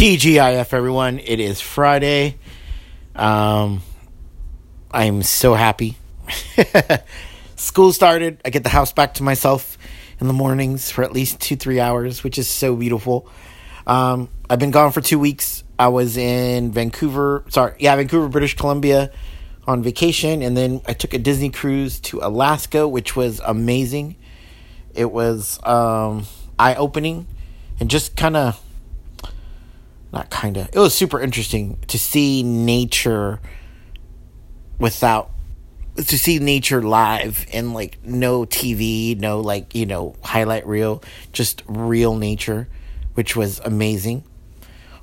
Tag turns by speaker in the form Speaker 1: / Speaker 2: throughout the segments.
Speaker 1: TGIF, everyone. It is Friday. Um, I'm so happy. School started. I get the house back to myself in the mornings for at least two, three hours, which is so beautiful. Um, I've been gone for two weeks. I was in Vancouver, sorry, yeah, Vancouver, British Columbia on vacation, and then I took a Disney cruise to Alaska, which was amazing. It was um, eye opening and just kind of not kind of. It was super interesting to see nature without to see nature live and like no TV, no like, you know, highlight reel, just real nature, which was amazing.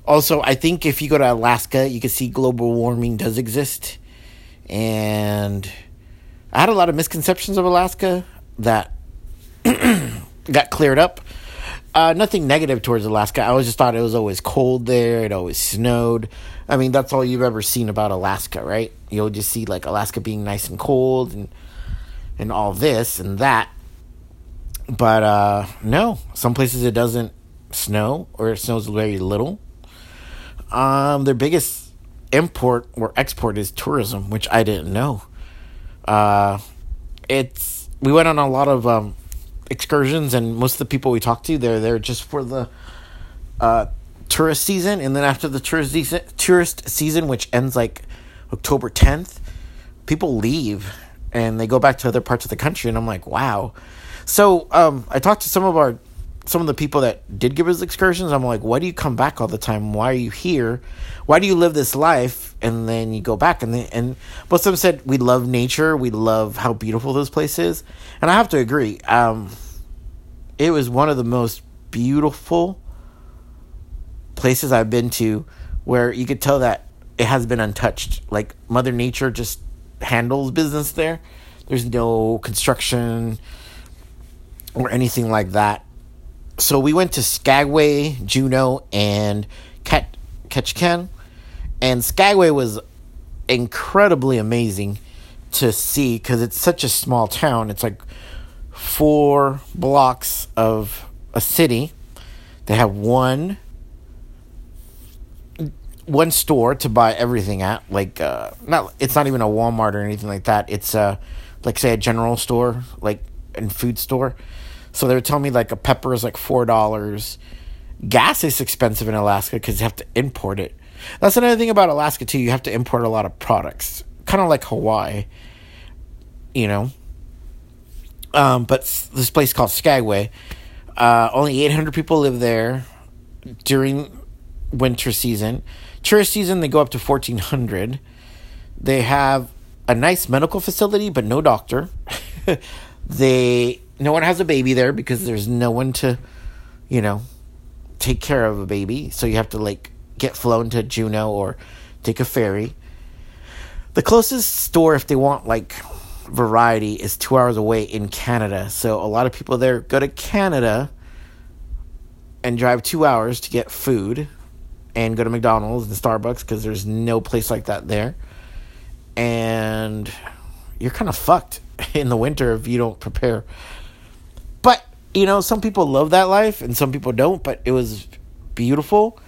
Speaker 1: Also, I think if you go to Alaska, you can see global warming does exist. And I had a lot of misconceptions of Alaska that got cleared up uh, nothing negative towards Alaska. I always just thought it was always cold there. It always snowed. I mean, that's all you've ever seen about Alaska, right? You'll just see like Alaska being nice and cold and and all this and that. But uh, no, some places it doesn't snow or it snows very little. Um, their biggest import or export is tourism, which I didn't know. Uh, it's we went on a lot of um, excursions, and most of the people we talk to, they're there just for the uh, tourist season, and then after the tourist season, tourist season, which ends like October tenth, people leave and they go back to other parts of the country, and I'm like, wow. So um, I talked to some of our some of the people that did give us excursions. I'm like, why do you come back all the time? Why are you here? Why do you live this life and then you go back? And they, and of them said we love nature, we love how beautiful this place is, and I have to agree. Um, it was one of the most beautiful places I've been to, where you could tell that it has been untouched. Like Mother Nature just handles business there. There's no construction or anything like that so we went to Skagway, Juneau, and Ket- Ketchikan, and Skagway was incredibly amazing to see because it's such a small town. It's like four blocks of a city. They have one one store to buy everything at. Like uh, not it's not even a Walmart or anything like that. It's uh like say a general store, like and food store so they were telling me like a pepper is like four dollars. Gas is expensive in Alaska because you have to import it. That's another thing about Alaska too. You have to import a lot of products, kind of like Hawaii. You know. Um, but this place called Skagway, uh, only 800 people live there during winter season. Tourist season, they go up to 1,400. They have a nice medical facility, but no doctor. they no one has a baby there because there's no one to, you know, take care of a baby. So you have to like get flown to Juneau or take a ferry. The closest store, if they want like variety, is two hours away in Canada. So a lot of people there go to Canada and drive two hours to get food and go to McDonald's and Starbucks because there's no place like that there. And you're kind of fucked in the winter if you don't prepare you know, some people love that life and some people don't, but it was beautiful.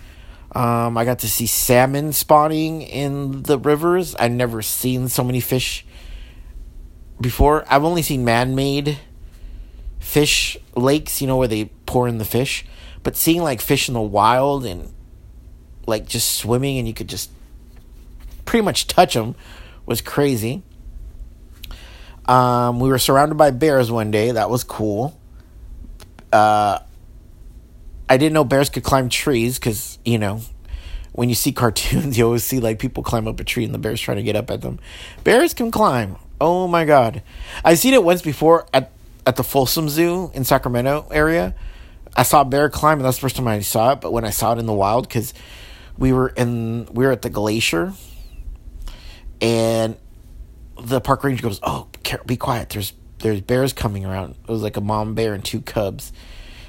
Speaker 1: Um, I got to see salmon spawning in the rivers. I've never seen so many fish before. I've only seen man made fish lakes, you know, where they pour in the fish. But seeing like fish in the wild and like just swimming and you could just pretty much touch them was crazy. Um, we were surrounded by bears one day. That was cool uh, I didn't know bears could climb trees because you know when you see cartoons, you always see like people climb up a tree and the bears trying to get up at them. Bears can climb. Oh my god, I've seen it once before at at the Folsom Zoo in Sacramento area. I saw a bear climb, and that's the first time I saw it. But when I saw it in the wild, because we were in we were at the glacier, and the park ranger goes, "Oh, be quiet. There's there's bears coming around. It was like a mom bear and two cubs.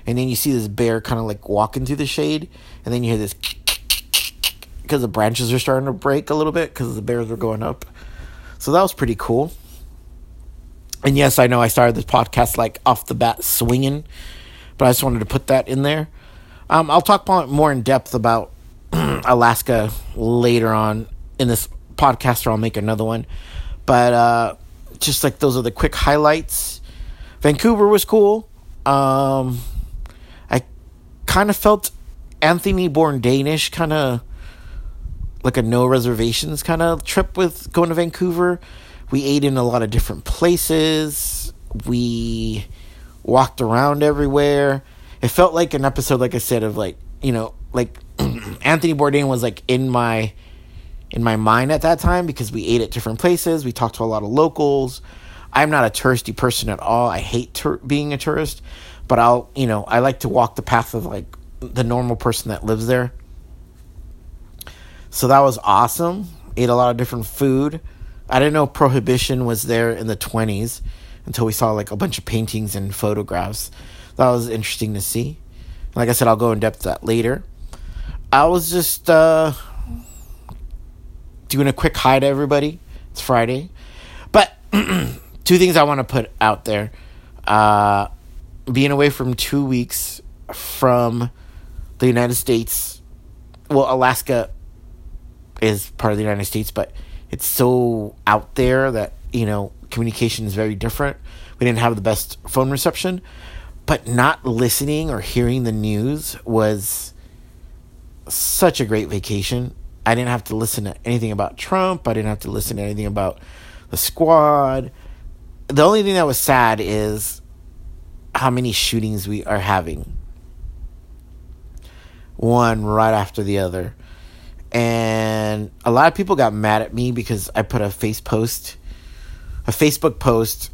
Speaker 1: And then you see this bear kind of like walking through the shade, and then you hear this because the branches are starting to break a little bit because the bears were going up. So that was pretty cool. And yes, I know I started this podcast like off the bat swinging, but I just wanted to put that in there. Um, I'll talk more in depth about Alaska later on in this podcast, or I'll make another one. But uh, just like those are the quick highlights. Vancouver was cool. Um, I kind of felt Anthony Bourdain-ish, kind of like a no reservations kind of trip with going to Vancouver. We ate in a lot of different places. We walked around everywhere. It felt like an episode, like I said, of like you know, like Anthony Bourdain was like in my in my mind at that time because we ate at different places. We talked to a lot of locals. I'm not a touristy person at all. I hate being a tourist, but I'll, you know, I like to walk the path of like the normal person that lives there. So that was awesome. Ate a lot of different food. I didn't know prohibition was there in the 20s until we saw like a bunch of paintings and photographs. That was interesting to see. Like I said, I'll go in depth that later. I was just uh, doing a quick hi to everybody. It's Friday. But two things I want to put out there. Uh, being away from two weeks from the United States. Well, Alaska is part of the United States, but it's so out there that, you know, communication is very different. We didn't have the best phone reception, but not listening or hearing the news was such a great vacation. I didn't have to listen to anything about Trump. I didn't have to listen to anything about the squad. The only thing that was sad is how many shootings we are having. One right after the other. And a lot of people got mad at me because I put a face post, a Facebook post,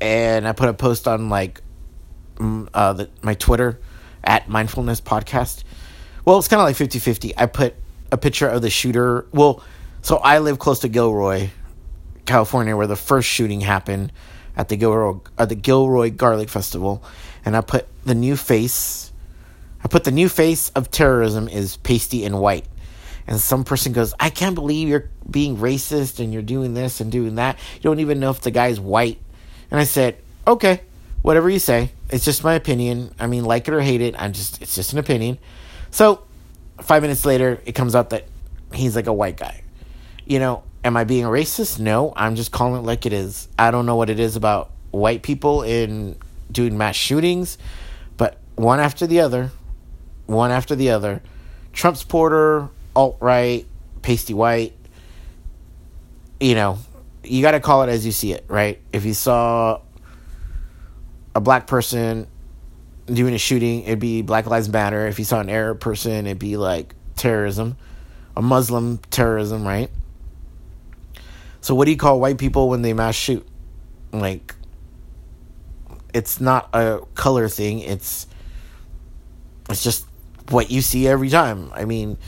Speaker 1: and I put a post on like uh, the, my Twitter at mindfulness podcast. Well, it's kind of like 50 50. I put a picture of the shooter. Well, so I live close to Gilroy, California, where the first shooting happened at the Gilroy, at the Gilroy Garlic Festival, and I put the new face. I put the new face of terrorism is pasty and white. And some person goes, I can't believe you're being racist and you're doing this and doing that. You don't even know if the guy's white. And I said, okay, whatever you say. It's just my opinion. I mean, like it or hate it, I'm just it's just an opinion. So, five minutes later, it comes out that he's like a white guy. You know, am I being a racist? No, I'm just calling it like it is. I don't know what it is about white people in doing mass shootings, but one after the other, one after the other. Trump supporter, alt right, pasty white. You know, you got to call it as you see it, right? If you saw a black person doing a shooting, it'd be Black Lives Matter. If you saw an Arab person, it'd be like terrorism, a Muslim terrorism, right? So, what do you call white people when they mass shoot? Like, it's not a color thing. It's it's just what you see every time. I mean,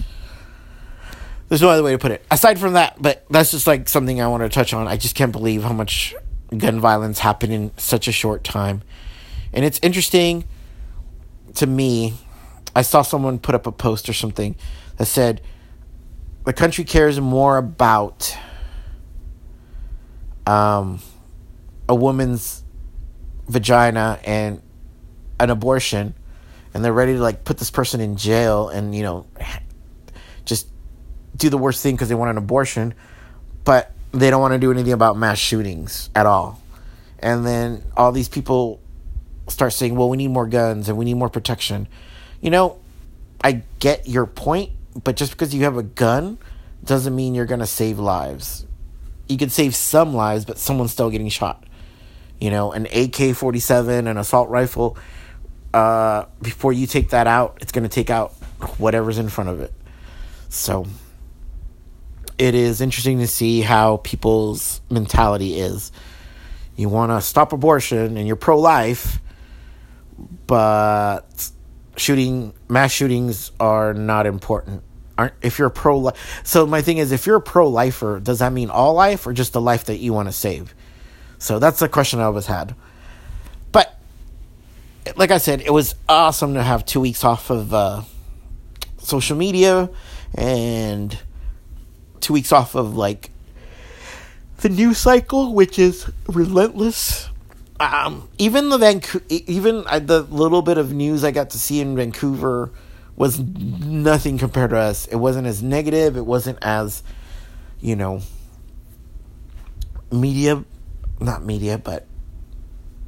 Speaker 1: there's no other way to put it. Aside from that, but that's just like something I want to touch on. I just can't believe how much gun violence happened in such a short time. And it's interesting to me. I saw someone put up a post or something that said the country cares more about um, a woman's vagina and an abortion and they're ready to like put this person in jail and you know just do the worst thing because they want an abortion but they don't want to do anything about mass shootings at all. And then all these people start saying, well, we need more guns and we need more protection. You know, I get your point, but just because you have a gun doesn't mean you're going to save lives. You can save some lives, but someone's still getting shot. You know, an AK 47, an assault rifle, uh, before you take that out, it's going to take out whatever's in front of it. So it is interesting to see how people's mentality is. You want to stop abortion and you're pro life, but shooting mass shootings are not important. Aren't if you're pro life. So my thing is, if you're a pro lifer, does that mean all life or just the life that you want to save? So that's the question I always had. But like I said, it was awesome to have two weeks off of uh, social media and two weeks off of like the news cycle, which is relentless. Um, even the Vancouver, even uh, the little bit of news I got to see in Vancouver was nothing compared to us. It wasn't as negative. It wasn't as, you know, media, not media, but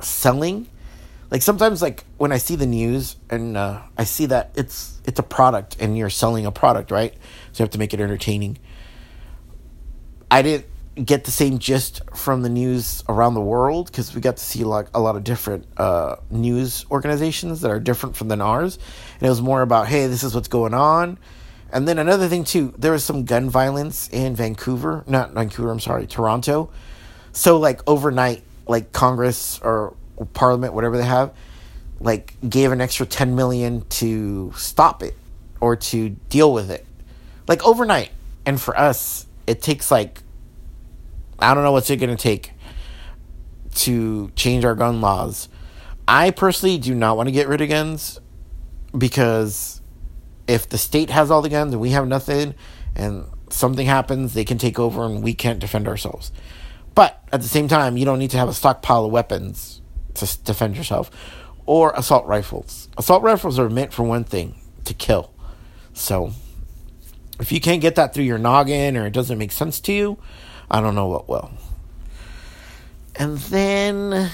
Speaker 1: selling. Like sometimes, like when I see the news and uh, I see that it's it's a product and you're selling a product, right? So you have to make it entertaining. I didn't get the same gist from the news around the world because we got to see like a lot of different uh, news organizations that are different from than ours, and it was more about hey, this is what's going on. And then another thing too, there was some gun violence in Vancouver, not Vancouver, I'm sorry, Toronto. So like overnight, like Congress or Parliament, whatever they have, like gave an extra 10 million to stop it or to deal with it. Like overnight. And for us, it takes like I don't know what's it going to take to change our gun laws. I personally do not want to get rid of guns because if the state has all the guns and we have nothing and something happens, they can take over and we can't defend ourselves. But at the same time, you don't need to have a stockpile of weapons to defend yourself or assault rifles. Assault rifles are meant for one thing to kill. So if you can't get that through your noggin or it doesn't make sense to you, I don't know what will. And then I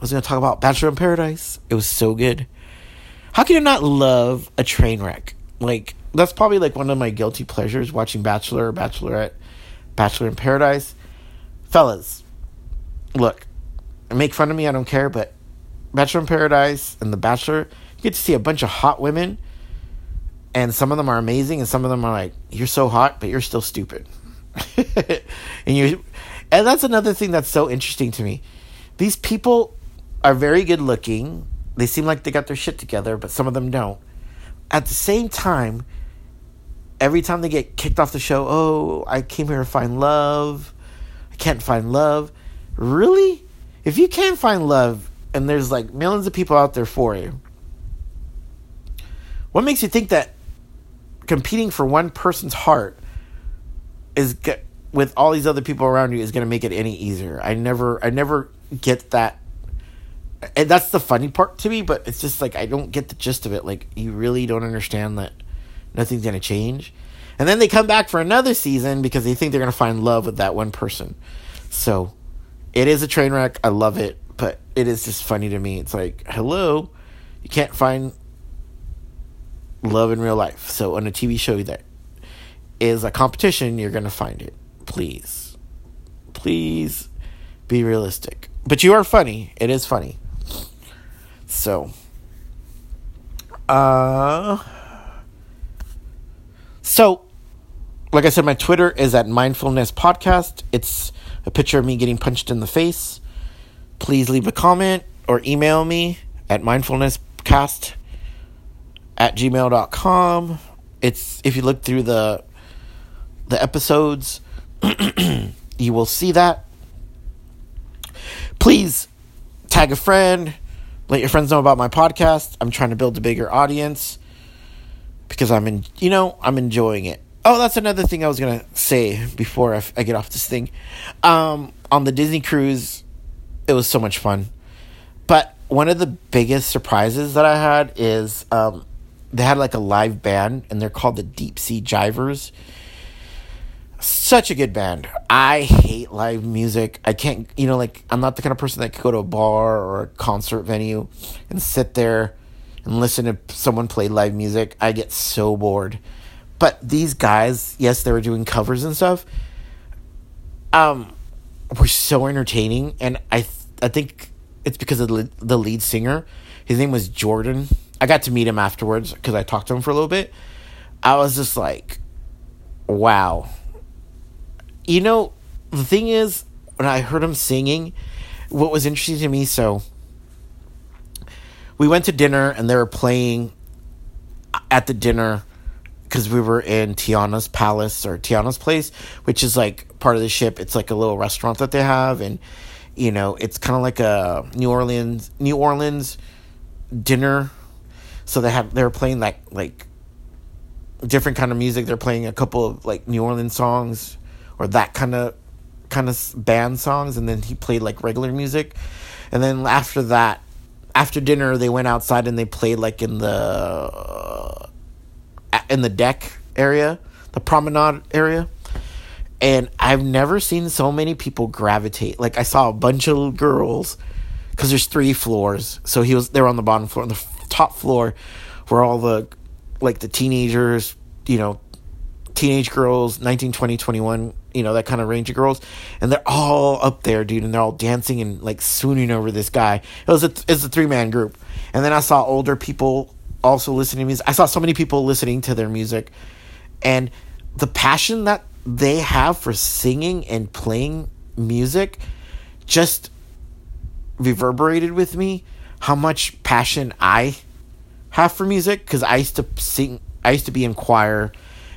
Speaker 1: was going to talk about Bachelor in Paradise. It was so good. How can you not love a train wreck? Like, that's probably like one of my guilty pleasures watching Bachelor or Bachelorette, Bachelor in Paradise. Fellas, look, make fun of me, I don't care, but Bachelor in Paradise and The Bachelor, you get to see a bunch of hot women, and some of them are amazing, and some of them are like, you're so hot, but you're still stupid. and you and that's another thing that's so interesting to me. These people are very good looking. They seem like they got their shit together, but some of them don't. At the same time, every time they get kicked off the show, oh, I came here to find love. I can't find love. Really? If you can't find love and there's like millions of people out there for you, what makes you think that competing for one person's heart is get, with all these other people around you is going to make it any easier. I never I never get that and that's the funny part to me, but it's just like I don't get the gist of it. Like you really don't understand that nothing's going to change. And then they come back for another season because they think they're going to find love with that one person. So, it is a train wreck. I love it, but it is just funny to me. It's like, "Hello, you can't find love in real life." So, on a TV show that is a competition, you're going to find it. Please. Please be realistic. But you are funny. It is funny. So, uh, so, like I said, my Twitter is at Mindfulness Podcast. It's a picture of me getting punched in the face. Please leave a comment or email me at mindfulnesscast at gmail.com. It's if you look through the the episodes. you will see that. Please tag a friend. Let your friends know about my podcast. I'm trying to build a bigger audience because I'm in, you know, I'm enjoying it. Oh, that's another thing I was gonna say before I, I get off this thing. Um, on the Disney cruise, it was so much fun. But one of the biggest surprises that I had is um, they had like a live band, and they're called the Deep Sea Jivers such a good band. I hate live music. I can't, you know, like, I'm not the kind of person that could go to a bar or a concert venue and sit there and listen to someone play live music. I get so bored. But these guys, yes, they were doing covers and stuff, um, were so entertaining. And I, th- I think it's because of the, the lead singer. His name was Jordan. I got to meet him afterwards because I talked to him for a little bit. I was just like, wow you know, the thing is, when I heard him singing, what was interesting to me, so we went to dinner and they were playing at the dinner because we were in Tiana's Palace or Tiana's Place, which is like part of the ship. It's like a little restaurant that they have, and you know, it's kind of like a New Orleans New Orleans dinner. So they have they were playing like like different kind of music. They're playing a couple of like New Orleans songs or that kind of kind of band songs and then he played like regular music and then after that after dinner they went outside and they played like in the uh, in the deck area, the promenade area. And I've never seen so many people gravitate. Like I saw a bunch of girls because there's three floors. So he was they were on the bottom floor. On the top floor where all the like the teenagers, you know, teenage girls, 19, 20, 21, you know, that kind of range of girls. And they're all up there, dude, and they're all dancing and like swooning over this guy. It was a it's a three man group. And then I saw older people also listening to music. I saw so many people listening to their music. And the passion that they have for singing and playing music just reverberated with me how much passion I have for music because I used to sing I used to be in choir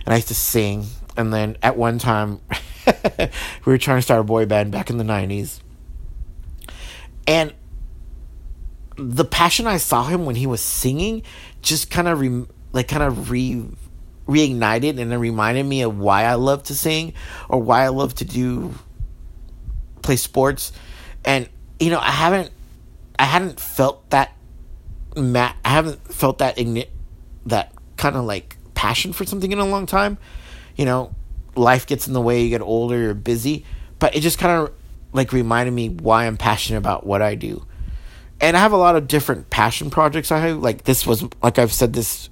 Speaker 1: and I used to sing and then at one time we were trying to start a boy band back in the 90s and the passion I saw him when he was singing just kind of re- like kind of re reignited and it reminded me of why I love to sing or why I love to do play sports. And you know, I haven't I hadn't felt that ma- I haven't felt that igni- that kind of like passion for something in a long time. You know, life gets in the way, you get older, you're busy, but it just kind of like reminded me why I'm passionate about what I do. And I have a lot of different passion projects I have. Like this was like I've said this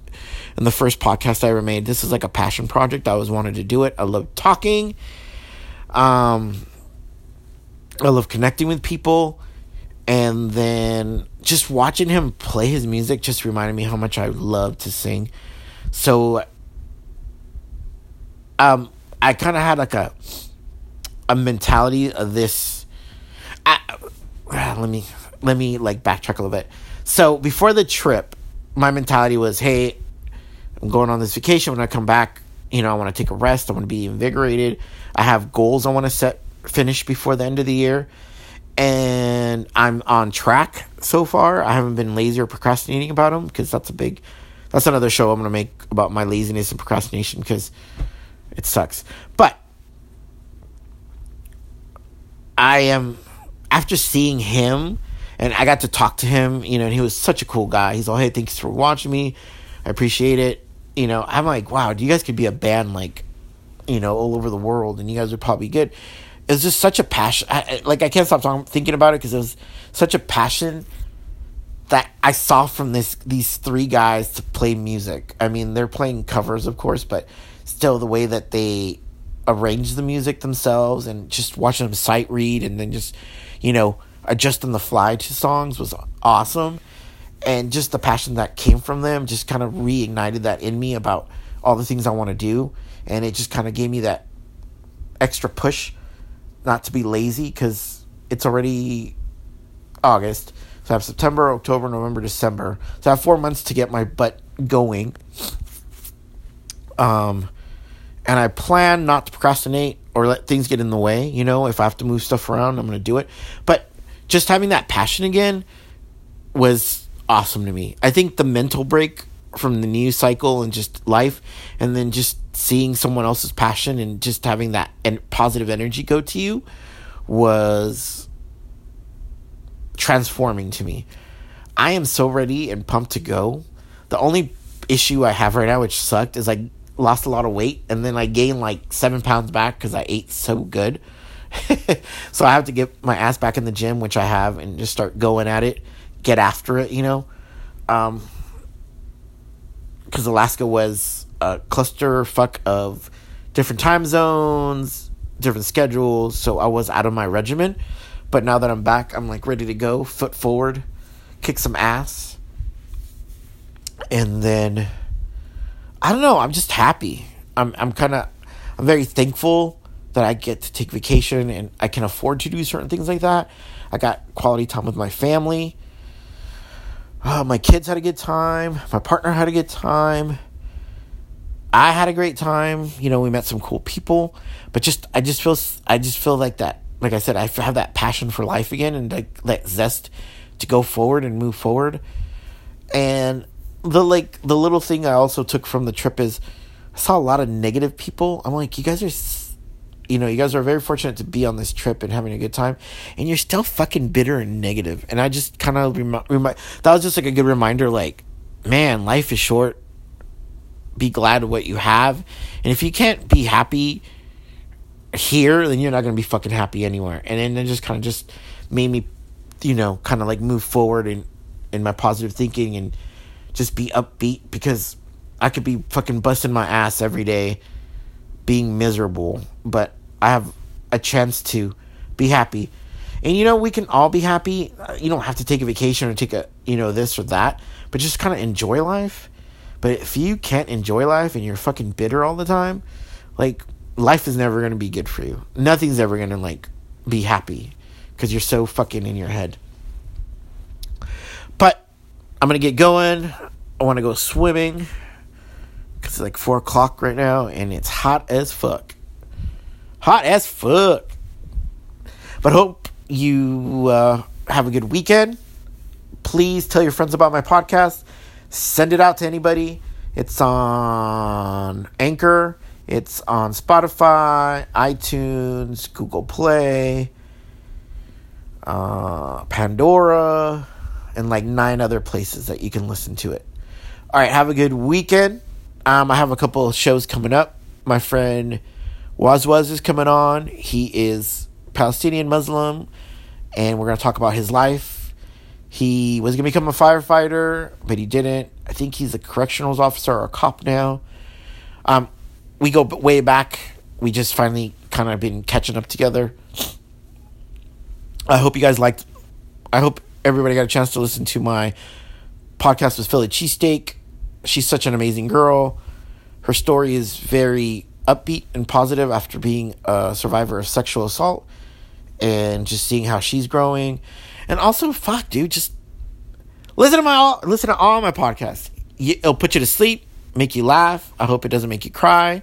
Speaker 1: in the first podcast I ever made. This is like a passion project. I always wanted to do it. I love talking. Um, I love connecting with people. And then just watching him play his music just reminded me how much I love to sing. So, um, I kind of had like a a mentality of this. I, let me let me like backtrack a little bit. So before the trip, my mentality was, hey, I'm going on this vacation. When I come back, you know, I want to take a rest. I want to be invigorated. I have goals I want to set finish before the end of the year. And I'm on track so far. I haven't been lazy or procrastinating about them because that's a big, that's another show I'm going to make about my laziness and procrastination because it sucks. But I am, after seeing him, and I got to talk to him, you know, and he was such a cool guy. He's all, hey, thanks for watching me. I appreciate it you know, I'm like, wow, you guys could be a band like, you know, all over the world, and you guys would probably good. It's just such a passion. I, like I can't stop talking, thinking about it because it was such a passion that I saw from this these three guys to play music. I mean, they're playing covers, of course, but still the way that they arrange the music themselves and just watching them sight read and then just, you know, adjust on the fly to songs was awesome and just the passion that came from them just kind of reignited that in me about all the things I want to do and it just kind of gave me that extra push not to be lazy cuz it's already August so I have September, October, November, December. So I have 4 months to get my butt going. Um and I plan not to procrastinate or let things get in the way, you know, if I have to move stuff around, I'm going to do it. But just having that passion again was awesome to me. I think the mental break from the news cycle and just life, and then just seeing someone else's passion and just having that and positive energy go to you was transforming to me. I am so ready and pumped to go. The only issue I have right now, which sucked, is I lost a lot of weight and then I gained like seven pounds back because I ate so good. so I have to get my ass back in the gym, which I have, and just start going at it get after it, you know. Um, because Alaska was a cluster fuck of different time zones, different schedules, so I was out of my regimen. But now that I'm back, I'm like ready to go, foot forward, kick some ass. And then I don't know, I'm just happy. I'm I'm kind of I'm very thankful that I get to take vacation and I can afford to do certain things like that. I got quality time with my family. Uh, my kids had a good time. My partner had a good time. I had a great time. You know, we met some cool people, but just I just feel I just feel like that. Like I said, I have that passion for life again, and like that zest to go forward and move forward. And the like the little thing I also took from the trip is I saw a lot of negative people. I'm like, you guys are you know, you guys are very fortunate to be on this trip and having a good time, and you're still fucking bitter and negative. And I just kind of remind, remi- that was just like a good reminder, like, man, life is short. be glad of what you have. And if you can't be happy here, then you're not going to be fucking happy anywhere. And then it just kind of just made me, you know, kind of like move forward in, in my positive thinking and just be upbeat because I could be fucking busting my ass every day being miserable, but I have a chance to be happy. And you know, we can all be happy. Uh, you don't have to take a vacation or take a, you know, this or that, but just kind of enjoy life. But if you can't enjoy life and you're fucking bitter all the time, like life is never going to be good for you. Nothing's ever going to like be happy because you're so fucking in your head. But I'm going to get going. I want to go swimming because it's like 4 o'clock right now and it's hot as fuck. Hot as fuck. But hope you uh, have a good weekend. Please tell your friends about my podcast. Send it out to anybody. It's on Anchor. It's on Spotify, iTunes, Google Play, uh, Pandora, and like nine other places that you can listen to it. All right, have a good weekend. Um, I have a couple of shows coming up. My friend Wazwaz is coming on. He is Palestinian Muslim, and we're going to talk about his life. He was going to become a firefighter, but he didn't. I think he's a correctionals officer or a cop now. Um, we go way back. We just finally kind of been catching up together. I hope you guys liked. I hope everybody got a chance to listen to my podcast with Philly Cheesesteak. She's such an amazing girl. Her story is very upbeat and positive after being a survivor of sexual assault and just seeing how she's growing. And also, fuck, dude, just listen to my listen to all my podcasts. It'll put you to sleep, make you laugh. I hope it doesn't make you cry,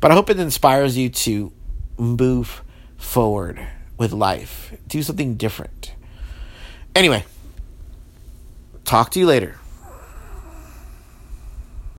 Speaker 1: but I hope it inspires you to move forward with life. Do something different. Anyway, talk to you later.